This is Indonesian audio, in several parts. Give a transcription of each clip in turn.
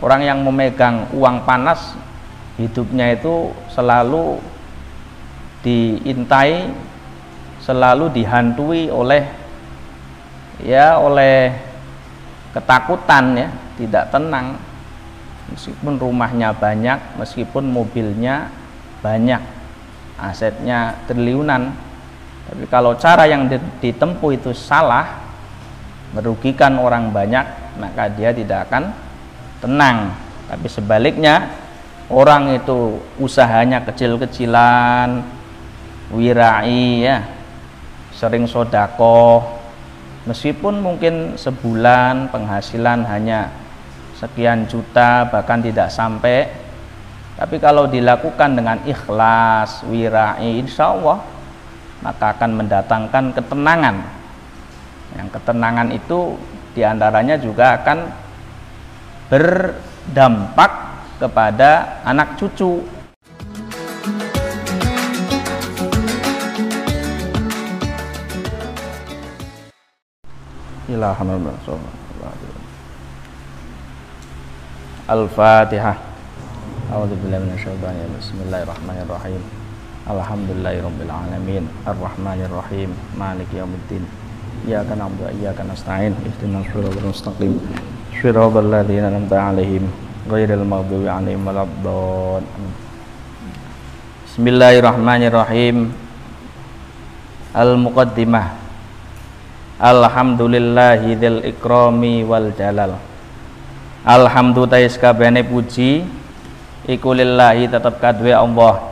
orang yang memegang uang panas hidupnya itu selalu diintai selalu dihantui oleh ya oleh ketakutan ya tidak tenang. Meskipun rumahnya banyak meskipun mobilnya banyak asetnya triliunan. Tapi kalau cara yang ditempuh itu salah merugikan orang banyak maka dia tidak akan tenang. Tapi sebaliknya orang itu usahanya kecil-kecilan wirai ya. Sering sodako. Meskipun mungkin sebulan penghasilan hanya sekian juta bahkan tidak sampai. Tapi kalau dilakukan dengan ikhlas wirai insya Allah maka akan mendatangkan ketenangan. Yang ketenangan itu di antaranya juga akan berdampak kepada anak cucu. Al-Fatihah. A'udzubillahi minasyaitonir Bismillahirrahmanirrahim. Alhamdulillahirabbil alamin. Arrahmanirrahim. Maliki yaumiddin. Iyyaka na'budu wa iyyaka nasta'in. Ihdinas shiratal mustaqim. Shiratal ladzina an'amta 'alaihim ghairil maghdubi 'alaihim waladdallin. Bismillahirrahmanirrahim. Al-Muqaddimah. Alhamdulillahi dzil ikrami wal jalal. Alhamdulillah kabehane puji iku lillahi tetep kadue Allah.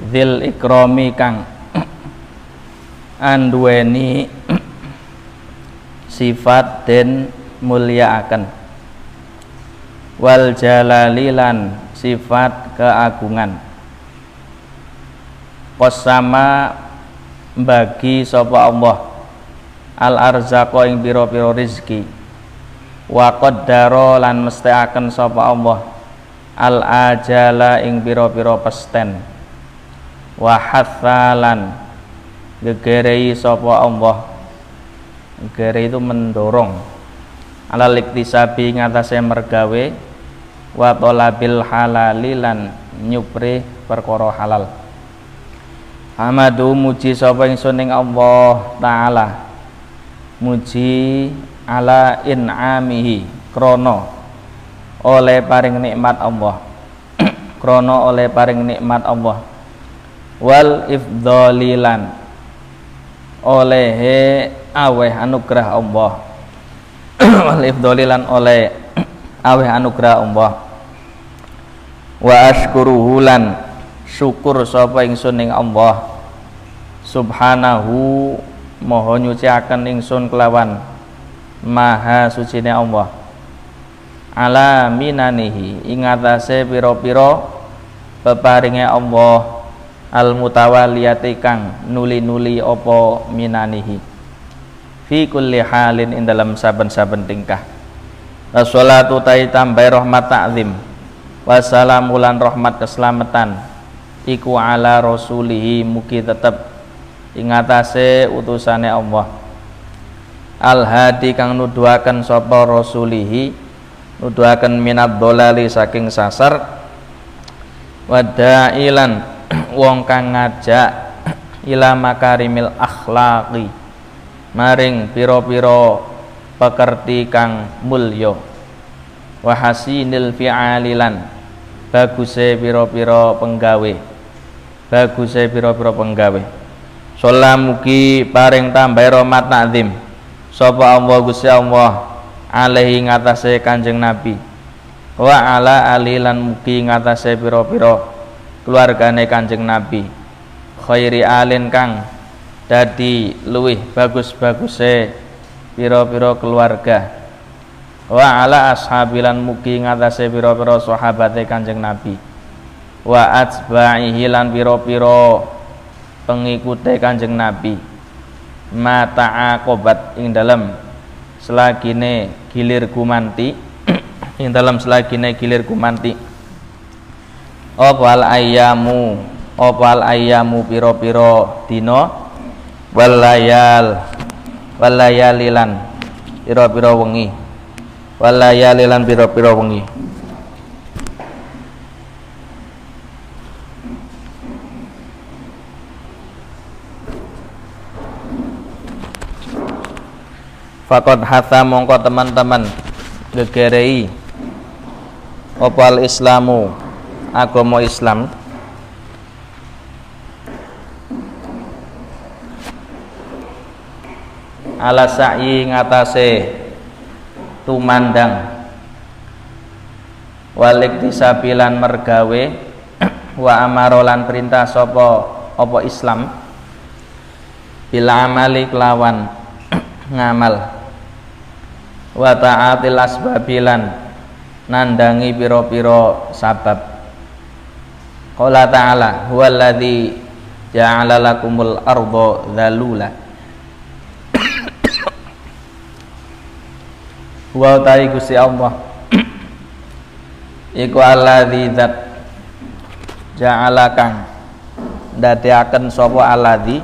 Dzil ikrami kang anduweni sifat den mulia akan wal jalalilan sifat keagungan. Qasama bagi sapa Allah. Al arzaqa ing pira-pira rezeki wa qaddara lan mestiaken sapa Allah. Al ajala ing pira-pira pesten. Wa hathalan gegerei sapa Allah. Gere itu mendorong ala liktisabi ngatasé mergawe wa talabil halali lan nyupre perkara halal. Hamadu muji sapa ingsun ing Allah taala. Muji ala in'amihi krono oleh paring nikmat Allah. Krono oleh paring nikmat Allah. Wal ifdolilan oleh aweh anugerah Allah walif dolilan oleh aweh anugerah Allah. Wa ashkuruhu lan syukur sapa ingsun ing Allah. Subhanahu moho nyuciaken ingsun kelawan maha sucine Allah. Ala minanihi ing atase pira-pira peparinge Allah. Al mutawaliyati kang nuli-nuli apa minanihi fi kulli halin in dalam saben-saben tingkah. Wassalatu tai tambai rahmat ta'zim. Wassalamulan rahmat keselamatan. Iku ala rasulihi mugi tetep ingatase utusane Allah. Al hadi kang nuduhaken sapa rasulihi nuduhaken minad dolali saking sasar. Wadailan wong kang ngajak ila makarimil akhlaqi maring piro-piro pekerti kang mulya. Wa hasinil fi'alilan baguse piro-piro penggawe. Baguse piro-piro penggawe. Salamuki paring tambah rahmat nazim. Sapa Allah Gusti Allah alaihi ngatasé Kanjeng Nabi. Wa ala alilan mugi ngatasé piro-piro keluargane Kanjeng Nabi. Khairi alin kang dadi luwih bagus-baguse pira-pira keluarga. Wa ala ashabilan mugi ngatasé pira-pira sahabate Kanjeng Nabi. Wa atba'ihi lan pira-pira pengikute Kanjeng Nabi. Mata akobat ing dalam selagine gilir gumanti ing dalam selagine gilir gumanti. Opal ayamu opal ayamu piro-piro dino walayal. Walayalilan. Pira-pira wengi. Walayali lan pira-pira wengi. Fakot hatha mongko teman-teman. Gegerei opal islamu agama Islam ala sa'yi ngatasé tumandang. Walik disabilan mergawe wa amarolan perintah sopo opo Islam. Bila amali kelawan ngamal. Wa ta'atil asbabilan nandangi piro-piro sabab. Qala ta'ala huwallazi ja'ala lakumul arda dzalula wa ta'i Gusti Allah. Iku alladzi zat ja'ala kang ndadeaken sapa alladzi?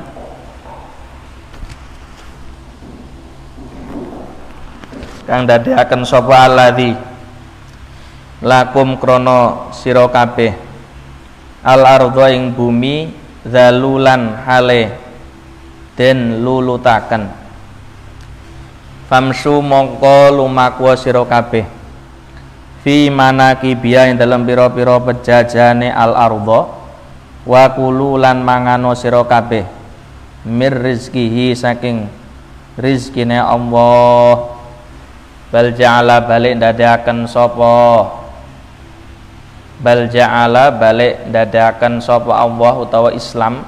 Kang ndadeaken sapa alladzi? Lakum krono sira kabeh. Al ardo ing bumi zalulan hale den lulutaken famsu mongko lumakwa sira kabeh. Fi manakibia ing dalam pira-pira pejajane al ardo wa kulu lan mangano sira kabeh. Mir rizkihi saking rizkine Allah. Bal ja'ala balik dadakan sapa? Bal ja'ala balik dadakan sapa Allah utawa Islam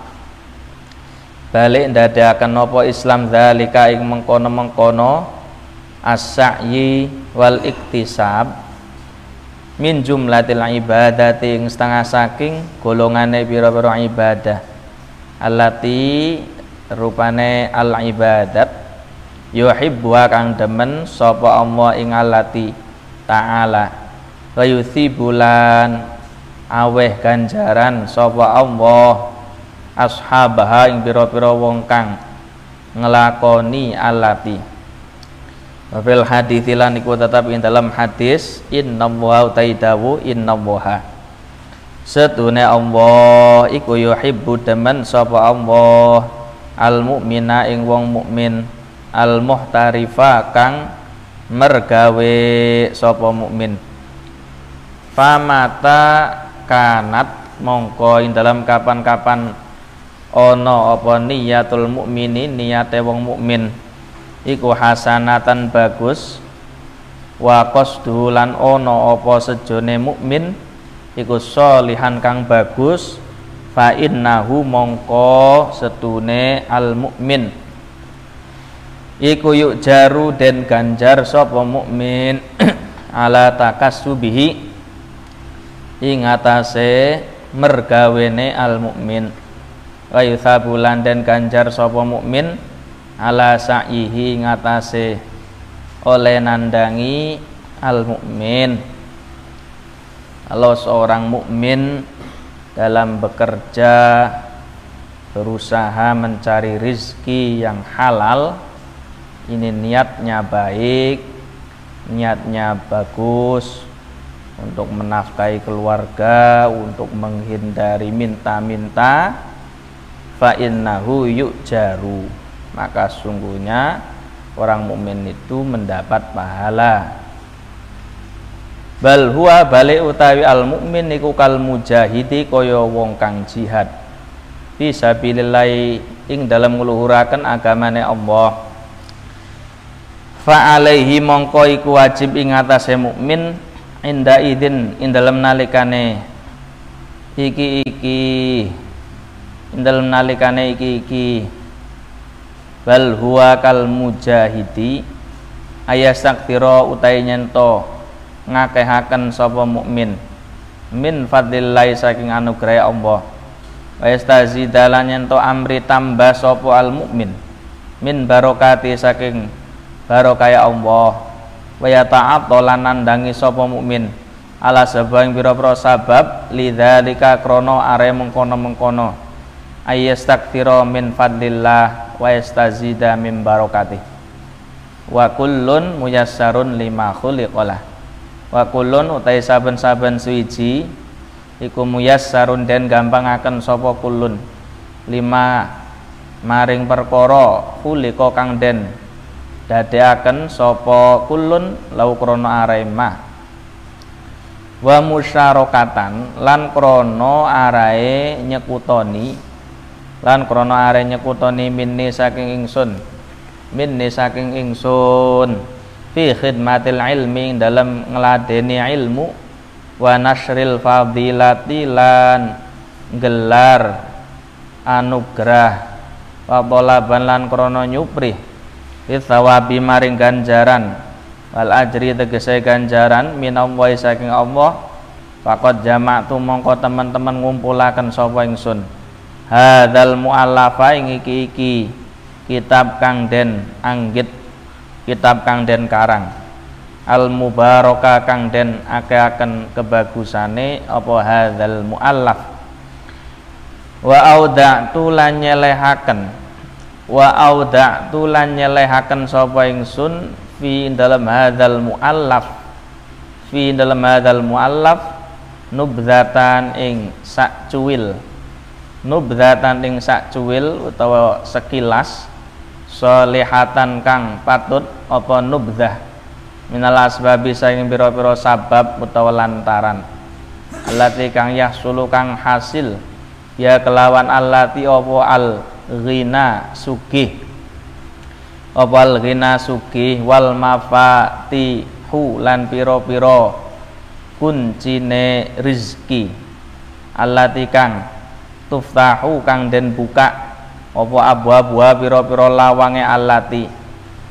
balik ndadekaken napa Islam zalika ing mengkono-mengkono as-sa'yi wal iktisab min jumlatil ibadati ing setengah saking golongane pira-pira ibadah. Allati rupane al ibadat yuhibbu kang demen sapa Allah ing allati ta'ala. Wa yuthibulan aweh ganjaran sapa Allah ashabaha ing pira-pira wong kang ngelakoni alati. Wafil hadis lan iku tetap ing dalam hadis inna wa taidawu inna wa Setune Allah iku yuhibbu demen sapa Allah al mukmina ing wong mukmin al muhtarifa kang mergawe sapa mukmin. Famata kanat mongko ing dalam kapan-kapan ono apa niyatul mukminin niyate wong mukmin. Iku hasanatan bagus. Wa qasduhu lan ono apa sejone mukmin iku solihan kang bagus. Fa innahu mongko setune al mukmin. Iku yuk jaru den ganjar sapa mukmin. Ala takassubihi. Ing atase mergawene al mukmin wa yuthabulan dan ganjar sapa mukmin ala sa'ihi ngatasé oleh nandangi al mukmin. Kalau seorang mukmin dalam bekerja berusaha mencari rizki yang halal ini niatnya baik niatnya bagus untuk menafkahi keluarga untuk menghindari minta-minta fa innahu yu'jaru. Maka sungguhnya orang mukmin itu mendapat pahala. Bal huwa balik utawi al mukmin niku kal mujahidi kaya wong kang jihad. Fisabilillah ing dalam ngluhuraken agamane Allah. Fa alaihi mongko iku wajib ing atase mukmin inda idin ing dalam nalikane. Iki iki dalam nalikane iki iki. Bal huwa kal mujahidi ayasaktira utai nyento ngakehaken sapa mukmin. Min fadlillah saking anugerah Allah. Wa yastazidalan nyento amri tambah sapa al mukmin. Min barokati saking barokah Allah. Wa yata'attalan nandangi sapa mukmin. Ala sebab pira-pira sabab lidzalika krana are mengkono-mengkono ayastakthira min fadlillah wa yastazida min barakati wa kullun muyassarun lima khuliqalah wa kullun utai saben-saben suwiji iku muyassarun den gampang akan sapa kullun. Lima maring perkara khuliqa kang den dadeaken sapa kullun lau krana arema wa musyarakatan lan krana arae nyekutoni lan krana arae nyekutoni minni saking ingsun. Minni saking ingsun. Fi khidmatil ilmi dalam ngeladeni ilmu. Wa nasril fadilati lan gelar anugerah. Wa talaban lan krana nyupri fi maring ganjaran. Wal ajri tegese ganjaran minallahi saking Allah. Fakot jama'tu mongko teman-teman ngumpulaken sapa ingsun hadzal muallafa ing iki-iki kitab kang den anggit kitab kang den karang. Al mubaraka kang den akeaken kebagusane apa hadzal muallaf? Wa auda'tu lan nyelehaken. Wa auda'tu lan nyelehaken sapa ingsun fi dalam hadzal muallaf? Fi dalam hadzal muallaf nubzatan ing sak cuwil nubzatan ing sak cuwil utawa sekilas solihatan kang patut apa nubzah? Minal asbabi saing pira-pira sabab utawa lantaran. Allati kang yahsulu kang hasil ya kelawan allati apa al ghina sugih. Opal ghina sugih? Wal mafatihu lan piro-piro kuncine rizki. Allati kang tuftahu kang den buka apa abwa-abwa piro-piro lawange allati?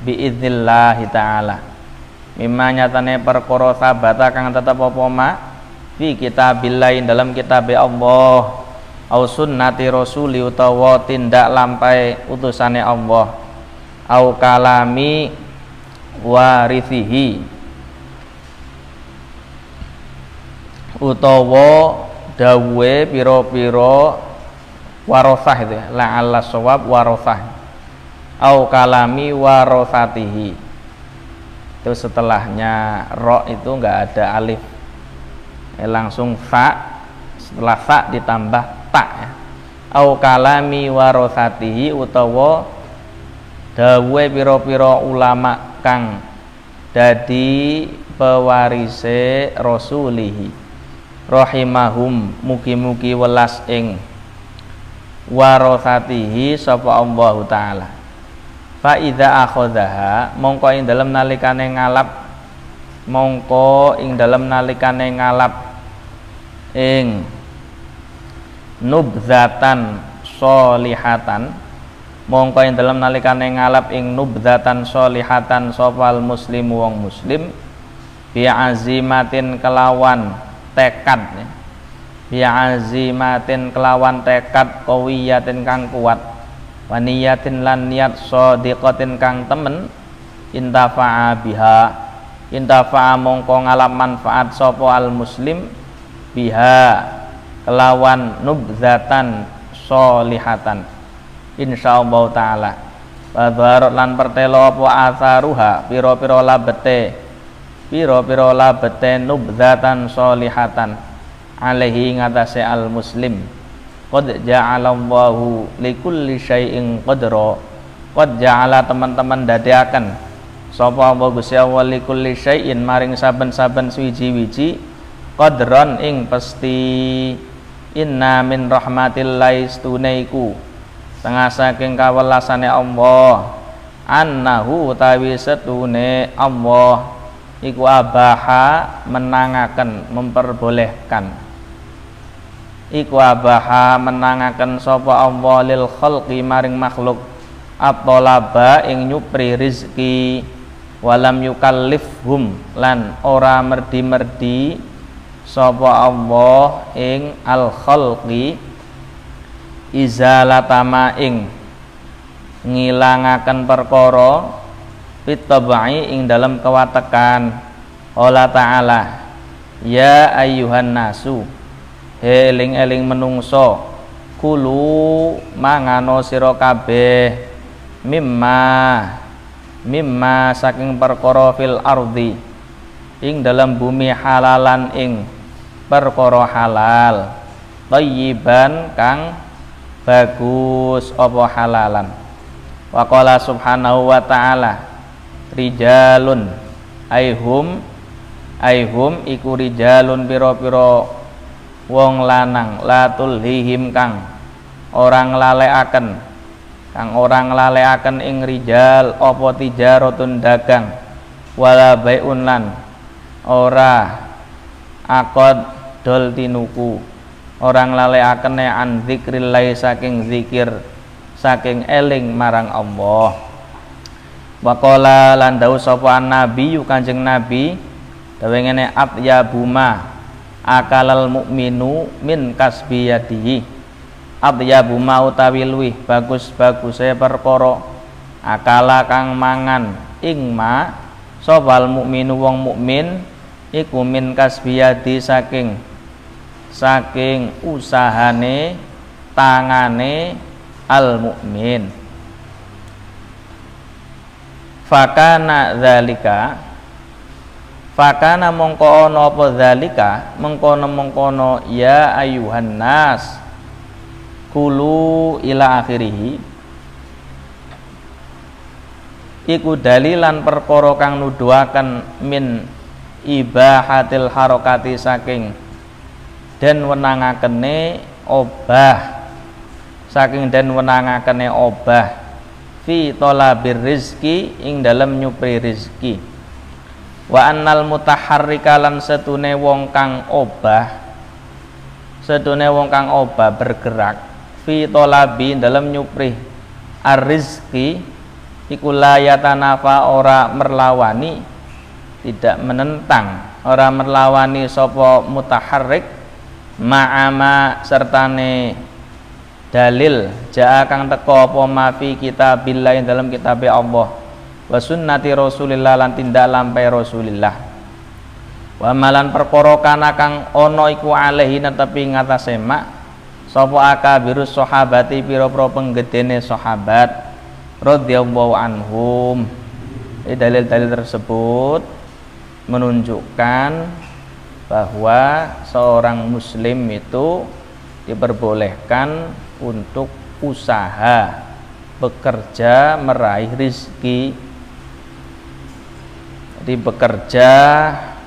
Biiznillahi ta'ala. Mimma nyatane perkara sabata kang tetep apa ma fi kitabillahi dalam kitab Allah. Au sunnati rasuli utawa tindak lampai utusane Allah. Au kalami warithihi. Utawa dawe piro-piro warosah itu ya. La'alla sawab warosah. Au kalami warosatihi. Itu setelahnya ro itu enggak ada alif. Ya, langsung fa setelah fa ditambah ta ya. Au kalami warosatihi utawa dawe piro-piro ulama kang dadi pewarise rasulihi. Rahimahum mugi-mugi welas ing warosatihi sapa Allah taala fa idza akhadha mongko ing dalem nalikane ngalap mongko ing dalem nalikane ngalap ing nubzatan solihatan mongko ing dalam nalikane ngalap ing nubdatan solihatan sopal muslim wong muslim bi azimatin kelawan tekad ya. Bi azimatin kelawan tekad kawiyatin kang kuat. Waniyatin lan niat sadiqatin kang temen. Intafa'a biha. Intafa'a mongko ngalap manfaat sopo al muslim biha. Kelawan nubzatan solihatan. Insyaallah taala. Wadharat lan pertelo apa asaruha piro-piro labete. Piro-piro labete nubzatan solihatan alaihi ngatasé al muslim qad ja'alallahu likulli syai'in qadra. Qad ja'ala teman-teman dadiakan sapa Allah Gusti Allah likulli syai'in maring saben-saben suwiji-wiji qadron ing pasti inna min rahmatillahi stunaiku. Tengah saking kawelasane Allah. Annahu utawi setune Allah. Iku abaha menangaken memperbolehkan iku abaha menangaken sapa Allah lil khalqi maring makhluk. At-talaba ing nyupri rizki. Walam yukallifhum lan ora merdi-merdi sapa Allah ing al khalqi. Izalatama ing ngilangaken perkara fitabai ing dalam kewatekan. Allah taala ya ayyuhan nasu eling-eling menungso. Kulu mangano sira kabeh. Mimma mimma saking perkara fil ardi. Ing dalam bumi halalan ing perkara halal. Thayyiban kang bagus apa halalan? Wa qala subhanahu wa ta'ala rijalun aihum aihum iku rijalun piro-piro wong lanang latul hihim kang orang laleaken kang orang laleaken ing rijal apa tijarotun dagang wala bai'un lan ora akod dol tinuku. Orang lale akene an zikrillah saking zikir saking eling marang Allah. Waqala lan dawuh sapa nabi Kanjeng Nabi dawe ngene ya buma akalal mukminu min kasbiyatihi. Ya buma utawi luwih bagus-bagus perkara. Akala kang mangan ing ma sopal mukminu wong mukmin iku min kasbiyadi saking saking usahane tangane al mukmin fakana zalika fakana mongko ana apa zalika? Mengkono mengkono ya ayuhan nas kulu ila akhirih iku dalilan perkara kang nuduhaken min ibahatil harokati saking dan wenangakene obah. Saking dan wenangakene obah. Fi tolabir rizki ing dalam nyupri rizki wa annal mutaharrikalan setune wong kang obah setune wong kang obah bergerak fi tolabi dalam nyupri ar-rizki iku layatanafa ora merlawani tidak menentang orang melawani sopo mutaharrik ma'ama sertane dalil jaa kang teko apa mafi kita billahi dalam kitab Allah wa sunnati Rasulillah lan tindak lampai Rasulillah. Wa malan perkara kana kang ana iku alaihi netepi ngatasé mak sapa akabirus sahabati pira-pira penggedene sahabat radhiyallahu anhum. Dalil-dalil tersebut menunjukkan bahwa seorang muslim itu diperbolehkan untuk usaha bekerja meraih rizki jadi bekerja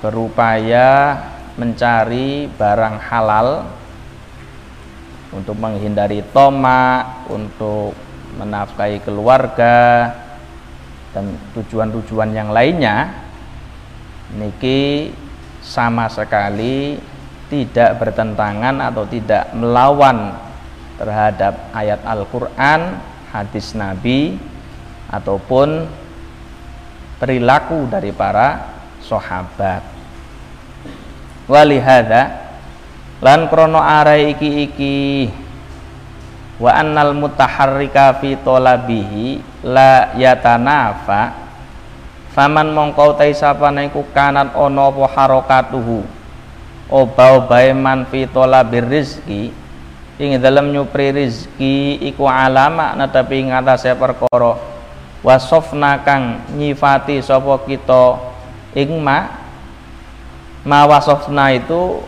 berupaya mencari barang halal untuk menghindari tomak untuk menafkahi keluarga dan tujuan-tujuan yang lainnya niki sama sekali tidak bertentangan atau tidak melawan terhadap ayat Al-Qur'an, hadis Nabi ataupun perilaku dari para sahabat. Walihada lan krono arai iki-iki wa annal mutaharrika fi talabihi la yatanafa. Faman mongkau tai sapane iku kanat ana apa harakatuhu oba-obae man fi talabir rizki. Ing dalem nyupri rizki iku alama netapi ing atase perkara wasofna kang nyifati sapa kita ing ma ma wasofna itu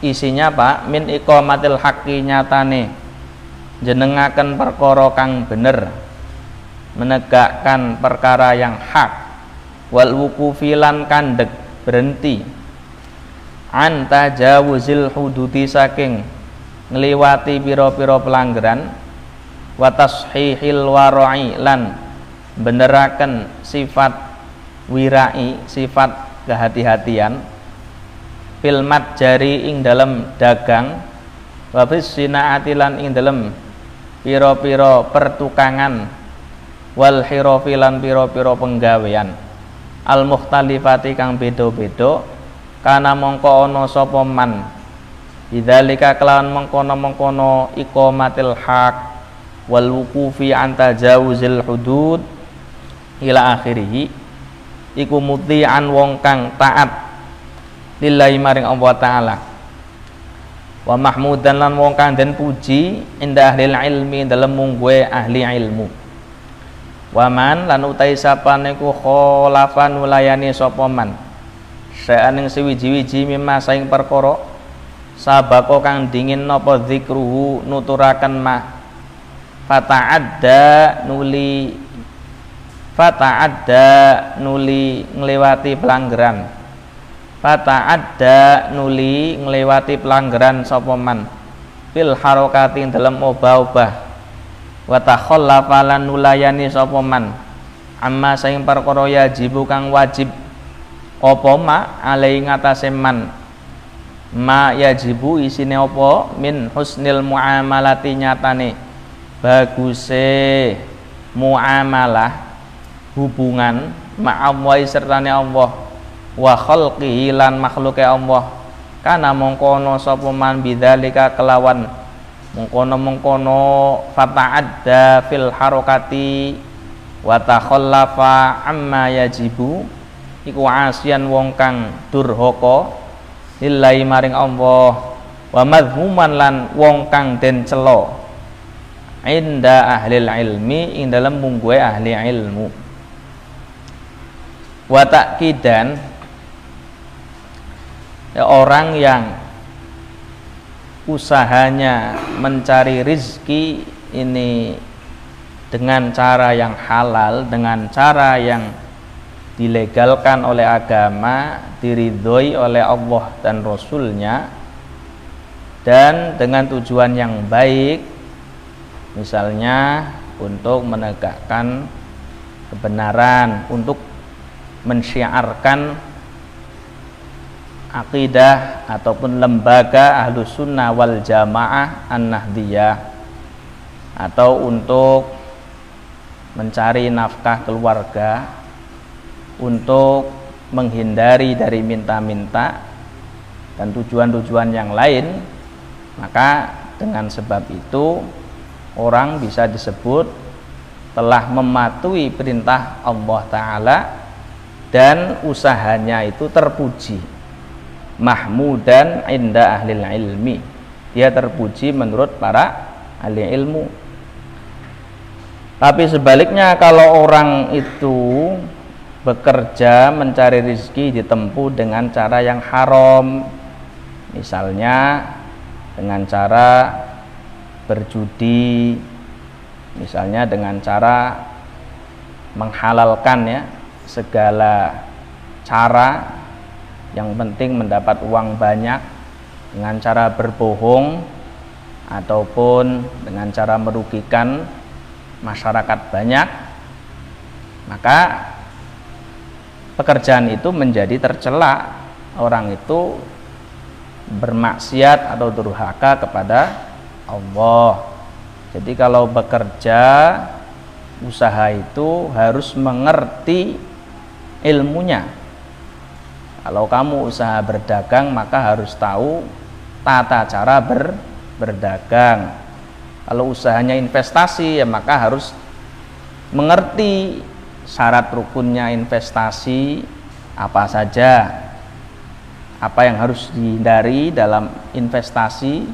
isinya Pak min iqamatil haqqi nyatane jenengaken perkara kang bener menegakkan perkara yang hak wal wukufilan kandek berhenti an tajawuzil hududi saking ngliwati pira-pira pelanggaran wa tashihil wara'i lan beneraken sifat wirai sifat kehati-hatian. Filmat jari ing dalam dagang. Wa sinaati lan ing dalam pira-pira pertukangan. Wal hirofilan pira-pira penggawean. Al mukhtalifati kang beda-beda. Kana mongko ana sapa man? Bidzalika kelawan mengkono-mengkono iqamatil haq. Wal wuqufi an tajawuzil hudud ila akhirih iku muti'an wong kang taat lillahi maring Allah taala. Wa mahmudan lan wong kang den puji indah ahli ilmi dalam mungguwe ahli ilmu. Waman lan utai sapa niku kholafa nulayani sapa man. Saening siwiji-wiji mimma saing perkara sabako kang dingin napa zikruhu nuturaken ma fata'adda nuli fata'adda nuli nglewati pelanggaran fata'adda nuli nglewati pelanggaran sapa man? Fil harokati dalam obah-obah. Wa takhallafa lan nulayani sapa man? Amma saing perkara yajibu kang wajib. Apa ma alai ngatasé man? Ma yajibu isine apa? Min husnil muamalati nyatane. Baguse muamalah hubungan ma'allahi sertane Allah wa khalqihi lan makhluke Allah. Kana mongkono sapa man bidzalika kelawan? Mengkono-mengkono fata'adda fil harokati wa takhallafa amma yajibu. Iku asian wong kang durhaka lillahi maring Allah wa madhmuman lan wong kang den celo inda ilmi ing mungguhe ahli ilmu wa takidan ya, orang yang usahanya mencari rizki ini dengan cara yang halal, dengan cara yang dilegalkan oleh agama, diridhoi oleh Allah dan Rasulnya, dan dengan tujuan yang baik, misalnya untuk menegakkan kebenaran, untuk mensyiarkan akidah ataupun lembaga ahlu sunnah wal jamaah an-nahdiyah atau untuk mencari nafkah keluarga untuk menghindari dari minta-minta dan tujuan-tujuan yang lain maka dengan sebab itu orang bisa disebut telah mematuhi perintah Allah Ta'ala dan usahanya itu terpuji. Mahmudan inda ahli ilmi. Dia terpuji menurut para ahli ilmu. Tapi sebaliknya kalau orang itu bekerja mencari rezeki ditempuh dengan cara yang haram. Misalnya dengan cara berjudi. Misalnya dengan cara menghalalkan ya segala cara yang penting mendapat uang banyak dengan cara berbohong ataupun dengan cara merugikan masyarakat banyak maka pekerjaan itu menjadi tercela. Orang itu bermaksiat atau durhaka kepada Allah. Jadi kalau bekerja usaha itu harus mengerti ilmunya kalau kamu usaha berdagang maka harus tahu tata cara ber, berdagang. Kalau usahanya investasi ya maka harus mengerti syarat rukunnya investasi apa saja. Apa yang harus dihindari dalam investasi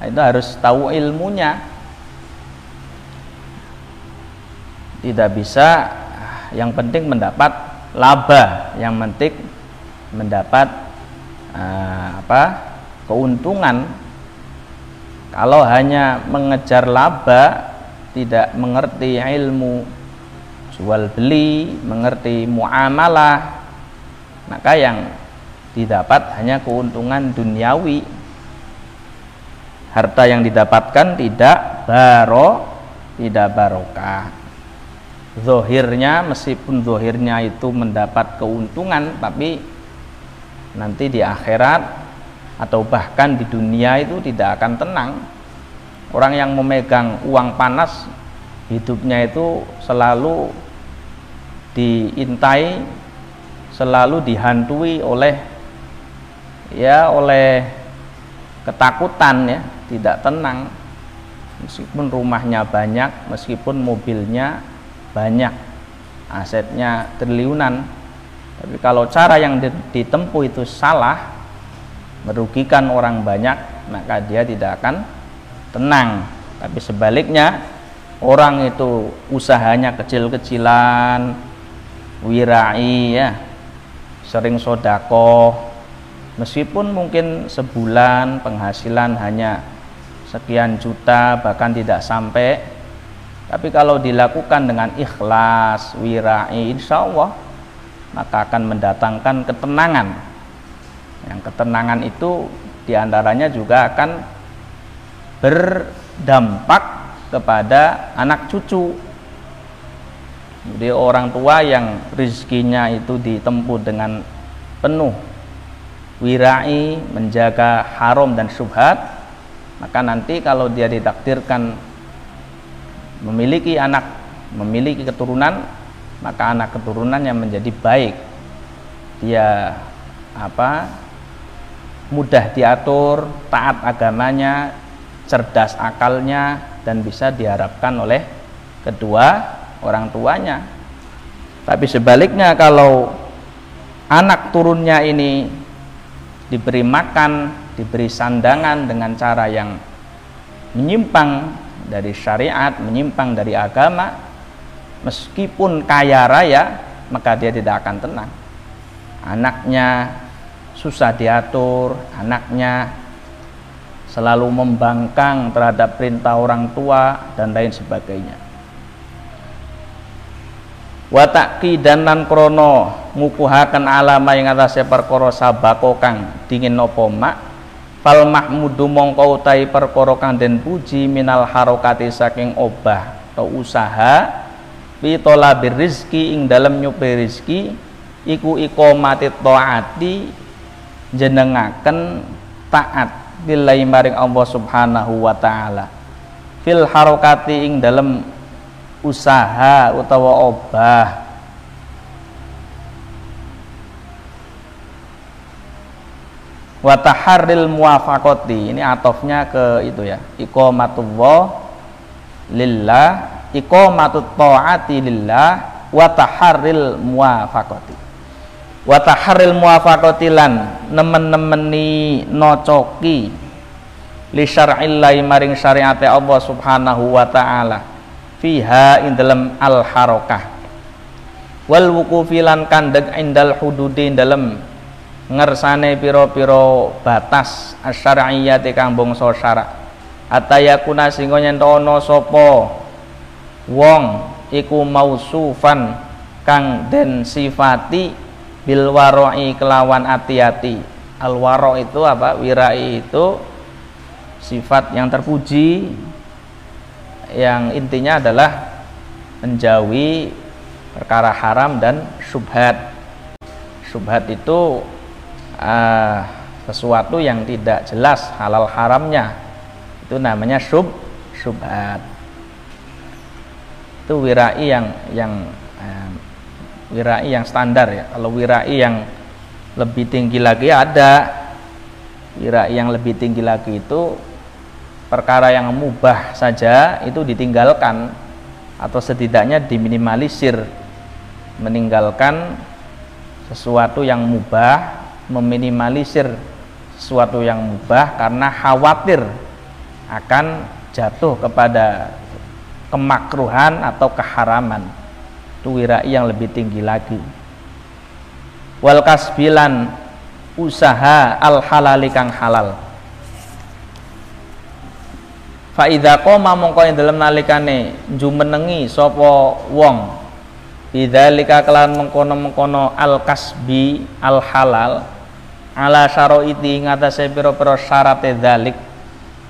nah, itu harus tahu ilmunya. Tidak bisa yang penting mendapat laba, yang penting mendapat uh, apa keuntungan. Kalau hanya mengejar laba tidak mengerti ilmu jual beli mengerti muamalah maka yang didapat hanya keuntungan duniawi. Harta yang didapatkan tidak baro tidak barokah zohirnya meskipun zohirnya itu mendapat keuntungan tapi nanti di akhirat atau bahkan di dunia itu tidak akan tenang. Orang yang memegang uang panas hidupnya itu selalu diintai selalu dihantui oleh ya oleh ketakutan ya tidak tenang. Meskipun rumahnya banyak meskipun mobilnya banyak asetnya triliunan tapi kalau cara yang ditempuh itu salah, merugikan orang banyak, maka dia tidak akan tenang. Tapi sebaliknya, orang itu usahanya kecil-kecilan wirai ya sering sodako meskipun mungkin sebulan penghasilan hanya sekian juta bahkan tidak sampai tapi kalau dilakukan dengan ikhlas wirai insya Allah maka akan mendatangkan ketenangan. Yang ketenangan itu di antaranya juga akan berdampak kepada anak cucu. Jadi orang tua yang rizkinya itu ditempuh dengan penuh wirai menjaga haram dan syubhat maka nanti kalau dia ditakdirkan memiliki anak memiliki keturunan maka anak keturunannya menjadi baik. Dia apa mudah diatur taat agamanya cerdas akalnya dan bisa diharapkan oleh kedua orang tuanya. Tapi sebaliknya kalau anak turunnya ini diberi makan, diberi sandangan dengan cara yang menyimpang dari syariat, menyimpang dari agama, meskipun kaya raya, maka dia tidak akan tenang. Anaknya susah diatur, anaknya selalu membangkang terhadap perintah orang tua dan lain sebagainya wa dan nan krono ngukuhaken alama ing atase perkara sabako kang dingin napa mak fal mahmudu mongko utahi perkara den puji minal harokati saking obah atau usaha fi talabir rizki ing dalem nyupe rizki iku iqamati taati jenengaken taat billahi maring Allah Subhanahu wa taala. Fil harokati ing dalem usaha utawa obah wataharil muwafaqati. Ini atofnya ke itu ya. Iqamatullah lillah iqamatut taati lillah wataharil muwafaqati. Wataharil muwafaqati lan nemen-nemeni nocoki li syar'illahi maring syariate Allah Subhanahu wa taala fiha ing dalam al harokah wal wukufi lan kandeg indal hududi dalam ngersane piro-piro batas asyariyati kang bangsa syarak. Atayakuna singgo nyentono sopo wong iku mausufan kang den sifati bil waroi kelawan ati-ati. Al waro itu apa? Wirai itu sifat yang terpuji yang intinya adalah menjauhi perkara haram dan subhat subhat itu uh, sesuatu yang tidak jelas halal haramnya. Itu namanya sub subhat itu wirai yang yang uh, wirai yang standar ya. Kalau wirai yang lebih tinggi lagi ada. Wirai yang lebih tinggi lagi itu perkara yang mubah saja itu ditinggalkan atau setidaknya diminimalisir. Meninggalkan sesuatu yang mubah meminimalisir sesuatu yang mubah karena khawatir akan jatuh kepada kemakruhan atau keharaman. Itu wirai yang lebih tinggi lagi. Wal kasbilan usaha al halali kang halal. Fa idza qoma mongko ing dalem nalikane jumenengi sapa wong. Bidzalika kelan mengkono-mengkono al kasbi al halal ala syaraiti ngatasé pira-pira syarate dzalik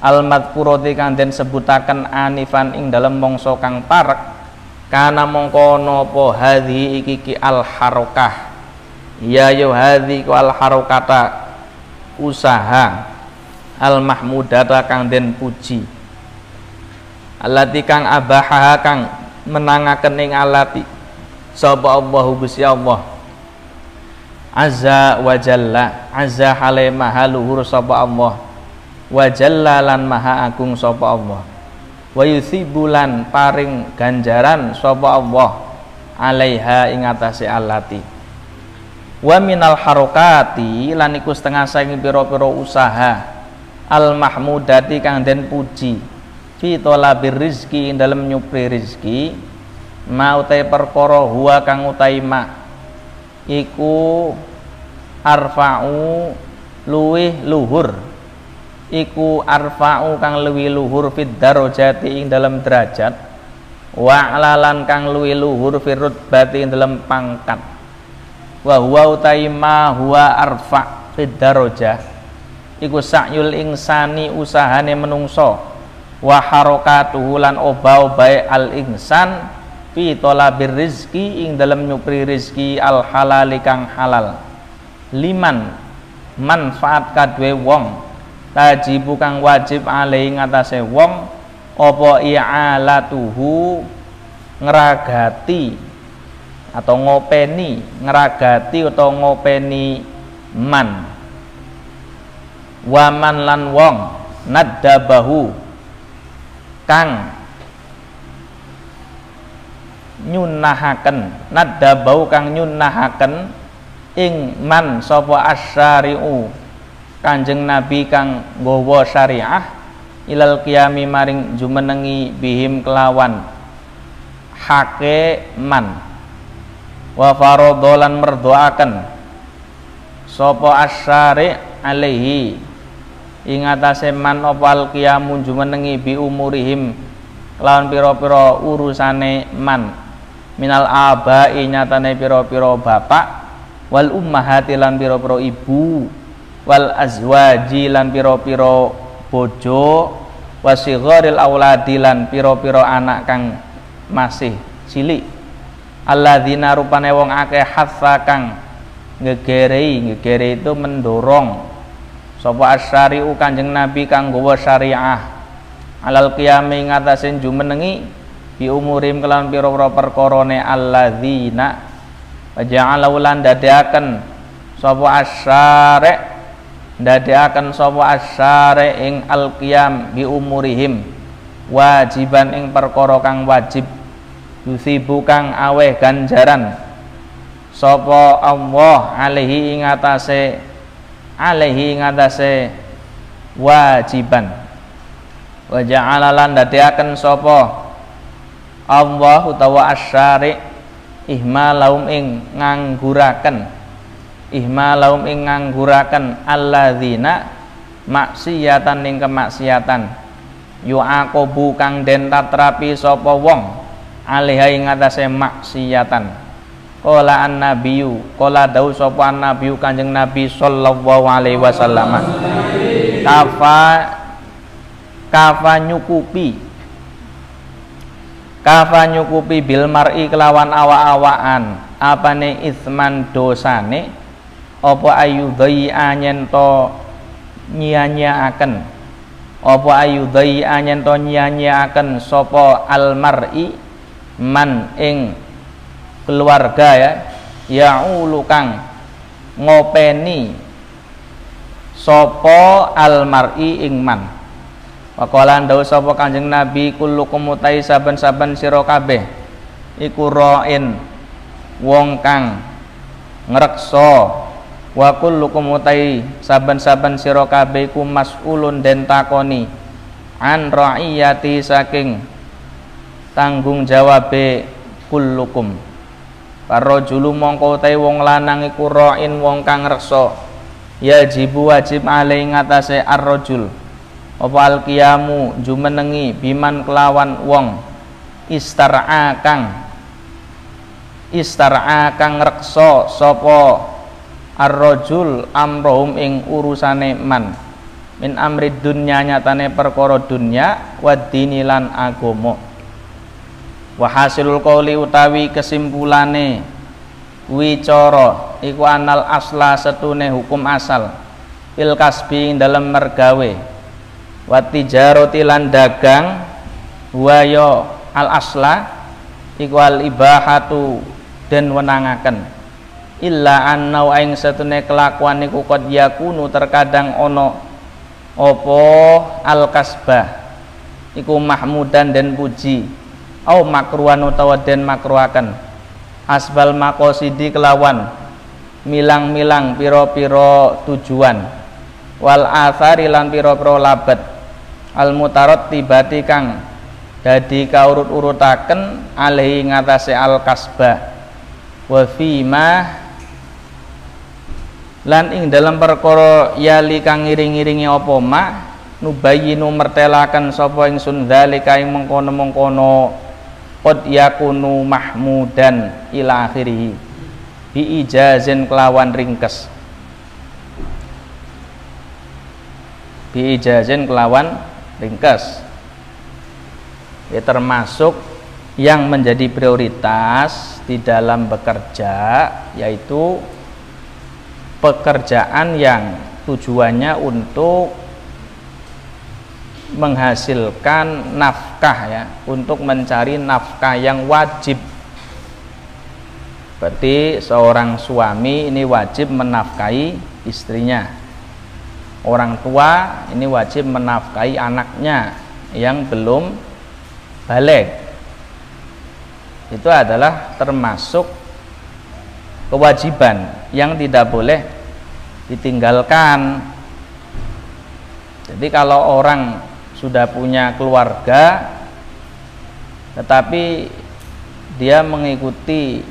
al madkurati kang den sebutaken anifan ing dalem mangsa kang parek. Kana mongko napa hadhi iki ki al harokah ya yo hadhi ku al harokata usaha. Al mahmudata kang den puji. Alati kang abaha kang menangaken ing alati. Sapa Allahu Gusti Allah azza wa jalla. Azza hale maha luhur sapa Allah. Wa jalla lan maha agung sapa Allah. Wa yuthibulan paring ganjaran sapa Allah alaiha ing atase alati. Wa minal harokati lan iku setengah saking pira-pira usaha. Al mahmudati kang den puji. Fi talabir rizki ing dalem nyupri rizki. Ma utai perkara huwa kang utai ma iku arfa'u luwih luhur. Iku arfa'u kang luwih luhur fid darajati ing dalam derajat wa kang luwih luhur firut ing dalam pangkat. Wa huwa utai ma huwa arfa fid darajah. Iku sa'yul insani usahane menungso. Wa harakatuhu lan oba-obae al insan fi talabir rizki ing dalam nyupri rizki al halal kang halal. Liman manfaat kadwe wong. Tajibu kang wajib alai ngatasé wong apa i'alatuhu? Ngeragati atau ngopeni ngeragati atau ngopeni man. Waman lan wong naddabahu kang nyunahaken. Nadda bau kang nyunahaken ing man sapa asyari'u. Kanjeng Nabi kang nggawa syariah ilal qiyami maring jumenengi bihim kelawan. Hake man. Wa faradholan merdoaken. Sapa asyari alaihi. Ing atase man opal qiyamun jumenengi bi umurihim. Lawan pira-pira urusane man minal abai nyatane pira-pira bapak wal ummahati lan pira-pira ibu wal azwaji lan pira-pira bojo wasigharil auladi lan pira-pira anak kang masih cilik. Alladzina rupane wong akeh hatsa kang ngegerei ngegere itu mendorong sapa asyari'u Kanjeng Nabi kang gawa syariah. Alal qiyami ngatasin jumenengi bi umurim kelan pira-pira perkarane alladzina waja'ala ulan dadakan sapa asyari dadakan sapa asyari ing alqiyam bi umurihim wajiban ing perkara kang wajib yusibu kang aweh ganjaran sapa Allah alaihi ing atase alaihi ngatase wajiban. Wa ja'ala lan dadiaken sapa Allah utawa asyari ihmalaum ing ngangguraken ihmalaum ing ngangguraken alladzina maksiatan ing kemaksiatan. Yu'aqabu kang den tatrapi sapa wong alaiha ing atase maksiatan. Kola an nabiyu Kola dawu sapa an nabiyu kanjeng nabi sallallahu alaihi wasallam. Kafa Kafa nyukupi Kafa nyukupi bil mar'i kelawan awa-awaan Apane isman dosane? Apa ayu dai anyento nyia akan Apa ayu dai anyento nyia akan Sopo al mar'i? Man ing keluarga ya ya'ulu kang ngopeni sopo almar'i ingman Waqala ndawu sapa Kanjeng Nabi kullukum utai saben-saben sira kabeh iku ra'in wong kang ngrekso wa kullukum utai saben-saben sira kabeh iku mas'ulun den takoni an ra'iyati saking tanggung jawabe kullukum Parajulu mongko te wong lanang iku ra'in wong kang reksa. Ya jibu wajib alai ngatasé ar-rajul. Apa al-qiyamu jumenengi biman kelawan wong. Istar'a kang istar'a kang reksa sapa ar-rajul amrohum ing urusane man. Min amri dunya nyatane perkara dunya wa dinilan agama. Wa utawi kesimpulane wicara iku anal asla setune hukum asal. Fil kasbi dalam mergawe wa tijarati lan dagang wa al asla iku al ibahatu dan wenangaken. Illa annau aing setune kelakuan iku qad yakunu terkadang ono opo al kasbah iku mahmudan dan puji au makruan utawa den makruaken. Asbal makosidi kelawan milang-milang piro-piro tujuan wal athari lan piro-piro labet al mutarot tibati kang dadi kaurut-urutaken alaihi ngatasé al kasbah wa fima lan ing dalam perkara yali kang ngiring-iringi apa ma nubayyinu mertelaken sapa ingsun zalika ing mengkono-mengkono qad yakunu mahmudan ila akhirih bi ijazin kelawan ringkes. Bi ijazin kelawan ringkes ya termasuk yang menjadi prioritas di dalam bekerja yaitu pekerjaan yang tujuannya untuk menghasilkan nafkah ya untuk mencari nafkah yang wajib. Berarti seorang suami ini wajib menafkahi istrinya orang tua ini wajib menafkahi anaknya yang belum balik. Itu adalah termasuk kewajiban yang tidak boleh ditinggalkan. Jadi kalau orang sudah punya keluarga tetapi dia mengikuti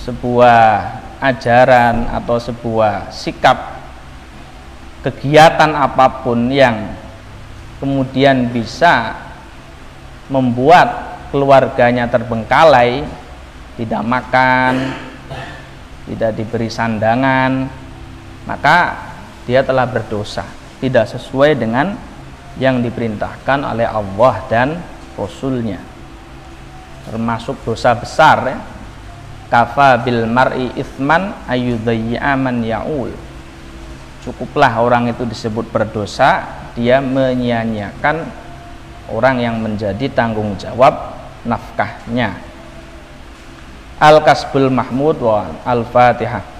sebuah ajaran atau sebuah sikap kegiatan apa pun yang kemudian bisa membuat keluarganya terbengkalai, tidak makan, tidak diberi sandangan, maka dia telah berdosa, tidak sesuai dengan yang diperintahkan oleh Allah dan Rasulnya. Termasuk dosa besar ya. Kafa bil mar'i ithman ayudayya man ya'ul. Cukuplah orang itu disebut berdosa, dia menyia-nyiakan orang yang menjadi tanggung jawab nafkahnya. Al-Kasbul Mahmud wa Al-Fatihah